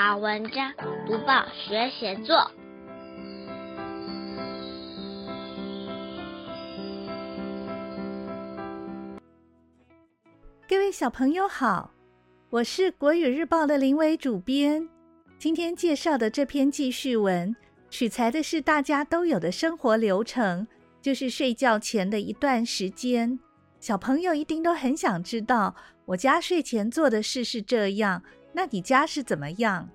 好文章，读报学写作。各位小朋友好，我是国语日报的林伟主编。今天介绍的这篇记叙文，取材的是大家都有的生活流程，就是睡觉前的一段时间。小朋友一定都很想知道，我家睡前做的事是这样，那你家是怎么样？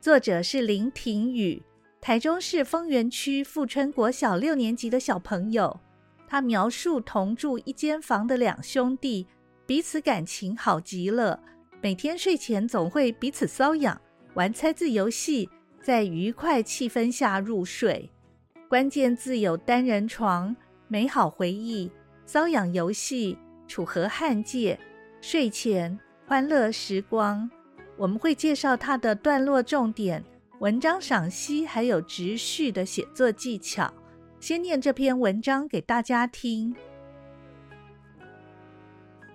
作者是林庭宇，台中市丰原区富春国小六年级的小朋友。他描述同住一间房的两兄弟，彼此感情好极了，每天睡前总会彼此搔痒，玩猜字游戏，在愉快气氛下入睡。关键字有单人床、美好回忆。搔痒游戏、楚河汉界、睡前欢乐时光，我们会介绍它的段落重点、文章赏析，还有直叙的写作技巧。先念这篇文章给大家听。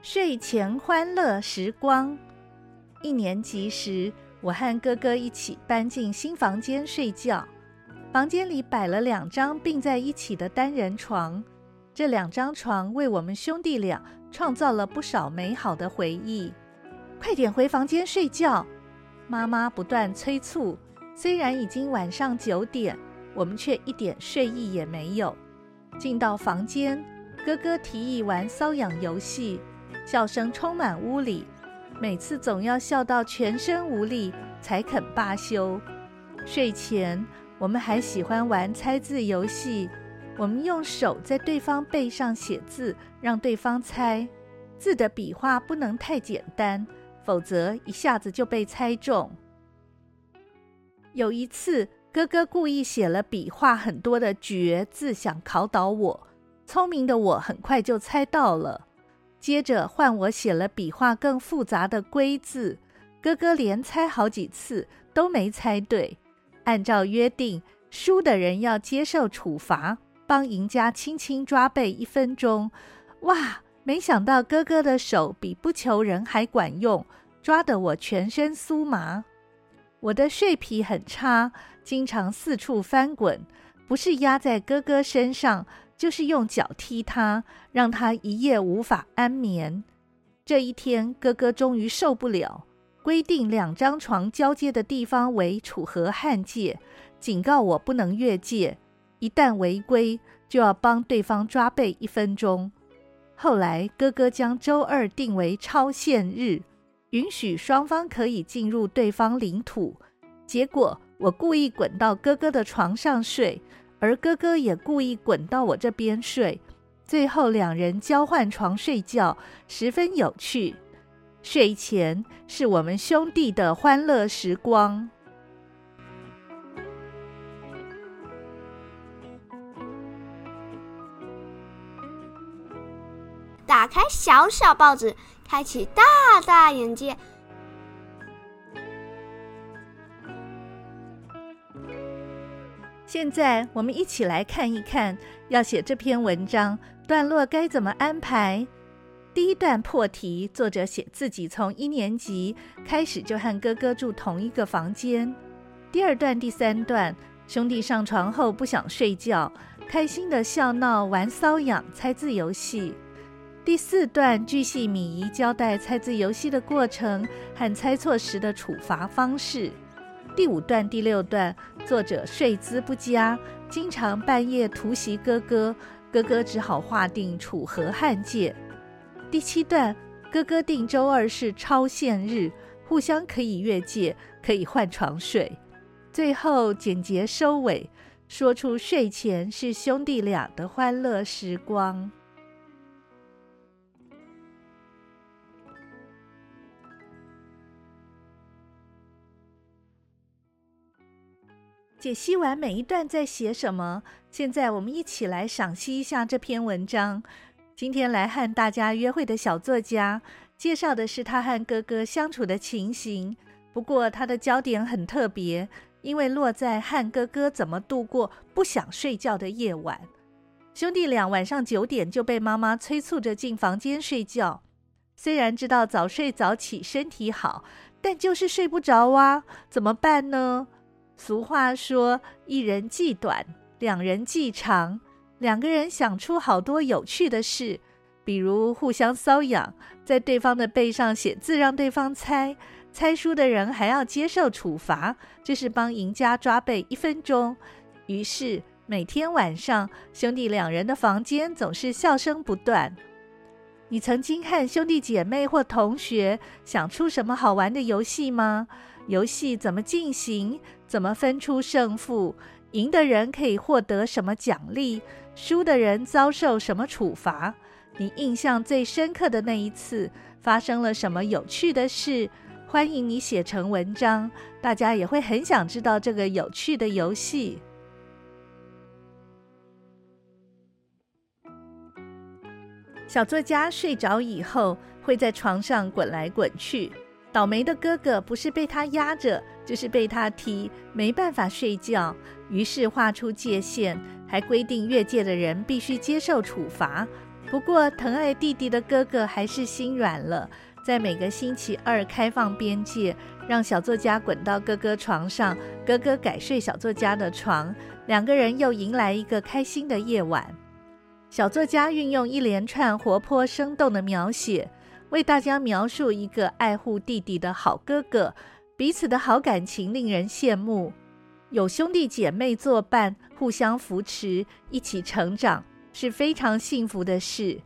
睡前欢乐时光。一年级时，我和哥哥一起搬进新房间睡觉，房间里摆了两张并在一起的单人床。这两张床为我们兄弟俩创造了不少美好的回忆。快点回房间睡觉，妈妈不断催促。虽然已经晚上九点，我们却一点睡意也没有。进到房间，哥哥提议玩搔痒游戏，笑声充满屋里。每次总要笑到全身无力才肯罢休。睡前，我们还喜欢玩猜字游戏。我们用手在对方背上写字，让对方猜。字的笔画不能太简单，否则一下子就被猜中。有一次，哥哥故意写了笔画很多的“绝”字，想考倒我。聪明的我很快就猜到了。接着换我写了笔画更复杂的“龟”字，哥哥连猜好几次都没猜对。按照约定，输的人要接受处罚。帮赢家轻轻抓背一分钟，哇！没想到哥哥的手比不求人还管用，抓得我全身酥麻。我的睡皮很差，经常四处翻滚，不是压在哥哥身上，就是用脚踢他，让他一夜无法安眠。这一天，哥哥终于受不了，规定两张床交接的地方为楚河汉界，警告我不能越界。一旦违规，就要帮对方抓背一分钟。后来，哥哥将周二定为超限日，允许双方可以进入对方领土。结果，我故意滚到哥哥的床上睡，而哥哥也故意滚到我这边睡。最后，两人交换床睡觉，十分有趣。睡前是我们兄弟的欢乐时光。打开小小报纸，开启大大眼界。现在我们一起来看一看，要写这篇文章段落该怎么安排。第一段破题，作者写自己从一年级开始就和哥哥住同一个房间。第二段、第三段，兄弟上床后不想睡觉，开心的笑闹、玩搔痒、猜字游戏。第四段巨细靡遗交代猜字游戏的过程和猜错时的处罚方式。第五段、第六段，作者睡姿不佳，经常半夜突袭哥哥，哥哥只好划定楚河汉界。第七段，哥哥定周二是超限日，互相可以越界，可以换床睡。最后简洁收尾，说出睡前是兄弟俩的欢乐时光。解析完每一段在写什么，现在我们一起来赏析一下这篇文章。今天来和大家约会的小作家，介绍的是他和哥哥相处的情形。不过他的焦点很特别，因为落在和哥哥怎么度过不想睡觉的夜晚。兄弟俩晚上九点就被妈妈催促着进房间睡觉。虽然知道早睡早起身体好，但就是睡不着啊，怎么办呢？俗话说，一人计短，两人计长。两个人想出好多有趣的事，比如互相搔痒，在对方的背上写字让对方猜，猜输的人还要接受处罚，这是帮赢家抓背一分钟。于是每天晚上，兄弟两人的房间总是笑声不断。你曾经和兄弟姐妹或同学想出什么好玩的游戏吗？游戏怎么进行？怎么分出胜负？赢的人可以获得什么奖励？输的人遭受什么处罚？你印象最深刻的那一次发生了什么有趣的事？欢迎你写成文章，大家也会很想知道这个有趣的游戏。小作家睡着以后，会在床上滚来滚去。倒霉的哥哥不是被他压着，就是被他踢，没办法睡觉。于是画出界限，还规定越界的人必须接受处罚。不过疼爱弟弟的哥哥还是心软了，在每个星期二开放边界，让小作家滚到哥哥床上，哥哥改睡小作家的床，两个人又迎来一个开心的夜晚。小作家运用一连串活泼生动的描写，为大家描述一个爱护弟弟的好哥哥，彼此的好感情令人羡慕。有兄弟姐妹作伴，互相扶持，一起成长，是非常幸福的事。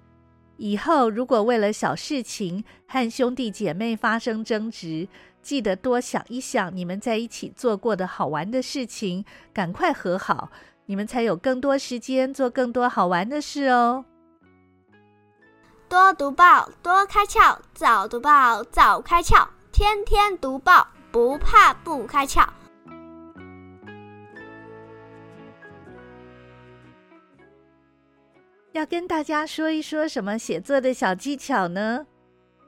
以后如果为了小事情和兄弟姐妹发生争执，记得多想一想你们在一起做过的好玩的事情，赶快和好。你们才有更多时间做更多好玩的事哦！多读报，多开窍；早读报，早开窍；天天读报，不怕不开窍。要跟大家说一说什么写作的小技巧呢？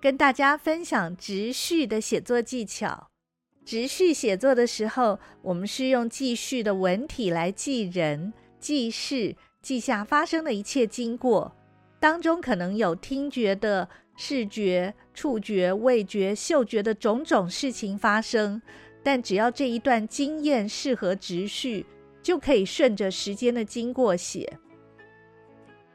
跟大家分享直叙的写作技巧。直叙写作的时候，我们是用记叙的文体来记人、记事，记下发生的一切经过，当中可能有听觉的、视觉、触觉、味觉、嗅觉的种种事情发生。但只要这一段经验适合直叙，就可以顺着时间的经过写。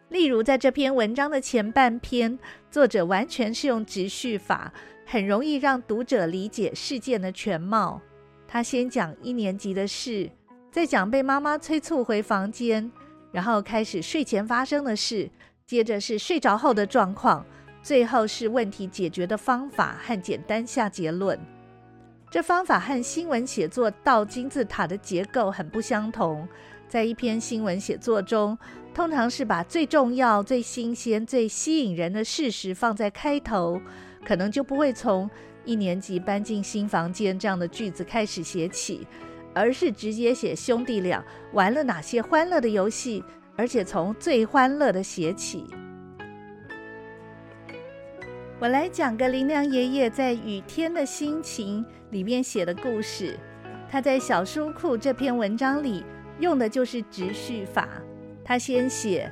例如，在这篇文章的前半篇，作者完全是用直叙法。很容易让读者理解事件的全貌。他先讲一年级的事，再讲被妈妈催促回房间，然后开始睡前发生的事，接着是睡着后的状况，最后是问题解决的方法和简单下结论。这方法和新闻写作倒金字塔的结构很不相同。在一篇新闻写作中，通常是把最重要、最新鲜、最吸引人的事实放在开头。可能就不会从一年级搬进新房间这样的句子开始写起，而是直接写兄弟俩玩了哪些欢乐的游戏，而且从最欢乐的写起。我来讲个林良爷爷在《雨天的心情》里面写的故事。他在小书库这篇文章里用的就是直叙法。他先写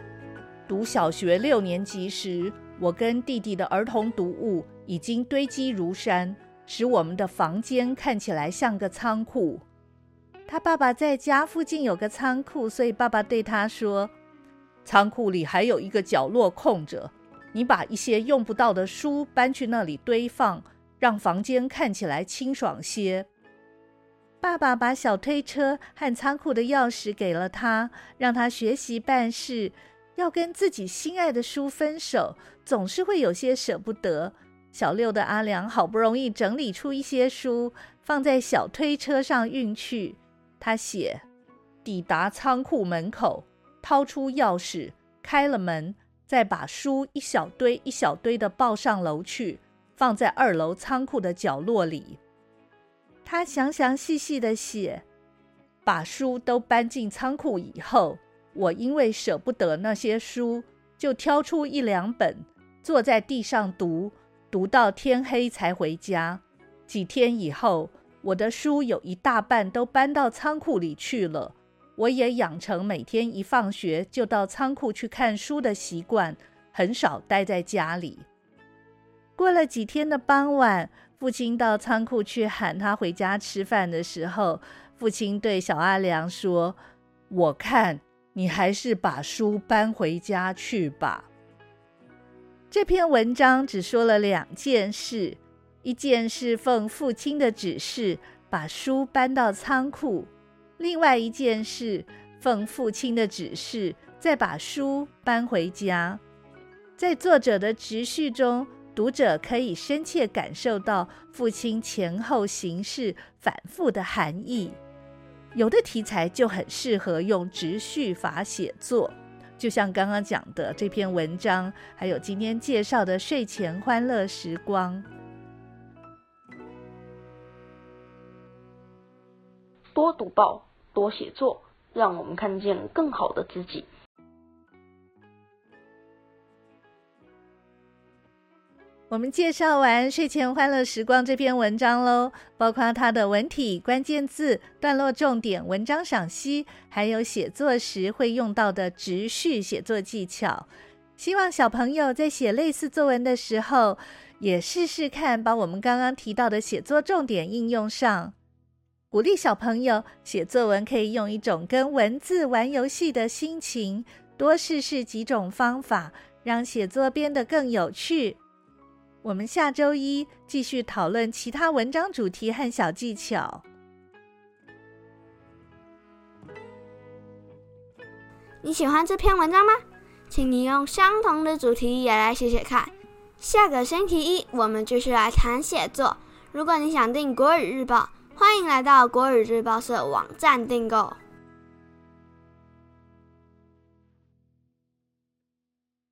读小学六年级时，我跟弟弟的儿童读物已经堆积如山，使我们的房间看起来像个仓库。他爸爸在家附近有个仓库，所以爸爸对他说：“仓库里还有一个角落空着，你把一些用不到的书搬去那里堆放，让房间看起来清爽些。”爸爸把小推车和仓库的钥匙给了他，让他学习办事。要跟自己心爱的书分手，总是会有些舍不得。小六的阿良好不容易整理出一些书，放在小推车上运去。他写：抵达仓库门口，掏出钥匙，开了门，再把书一小堆一小堆的抱上楼去，放在二楼仓库的角落里。他详详细细的写，把书都搬进仓库以后。我因为舍不得那些书，就挑出一两本，坐在地上读，读到天黑才回家。几天以后，我的书有一大半都搬到仓库里去了。我也养成每天一放学就到仓库去看书的习惯，很少待在家里。过了几天的傍晚，父亲到仓库去喊他回家吃饭的时候，父亲对小阿良说：“我看你还是把书搬回家去吧。”这篇文章只说了两件事：一件是奉父亲的指示把书搬到仓库，另外一件事奉父亲的指示再把书搬回家。在作者的直叙中，读者可以深切感受到父亲前后行事反复的含义。有的题材就很适合用直叙法写作，就像刚刚讲的这篇文章，还有今天介绍的睡前欢乐时光。多读报，多写作，让我们看见更好的自己。我们介绍完《睡前欢乐时光》这篇文章喽，包括它的文体、关键字、段落重点、文章赏析，还有写作时会用到的直叙写作技巧。希望小朋友在写类似作文的时候，也试试看把我们刚刚提到的写作重点应用上。鼓励小朋友写作文，可以用一种跟文字玩游戏的心情，多试试几种方法，让写作变得更有趣。我们下周一继续讨论其他文章主题和小技巧。你喜欢这篇文章吗？请你用相同的主题也来写写看。下个星期一我们继续来谈写作。如果你想订国语日报，欢迎来到国语日报社网站订购。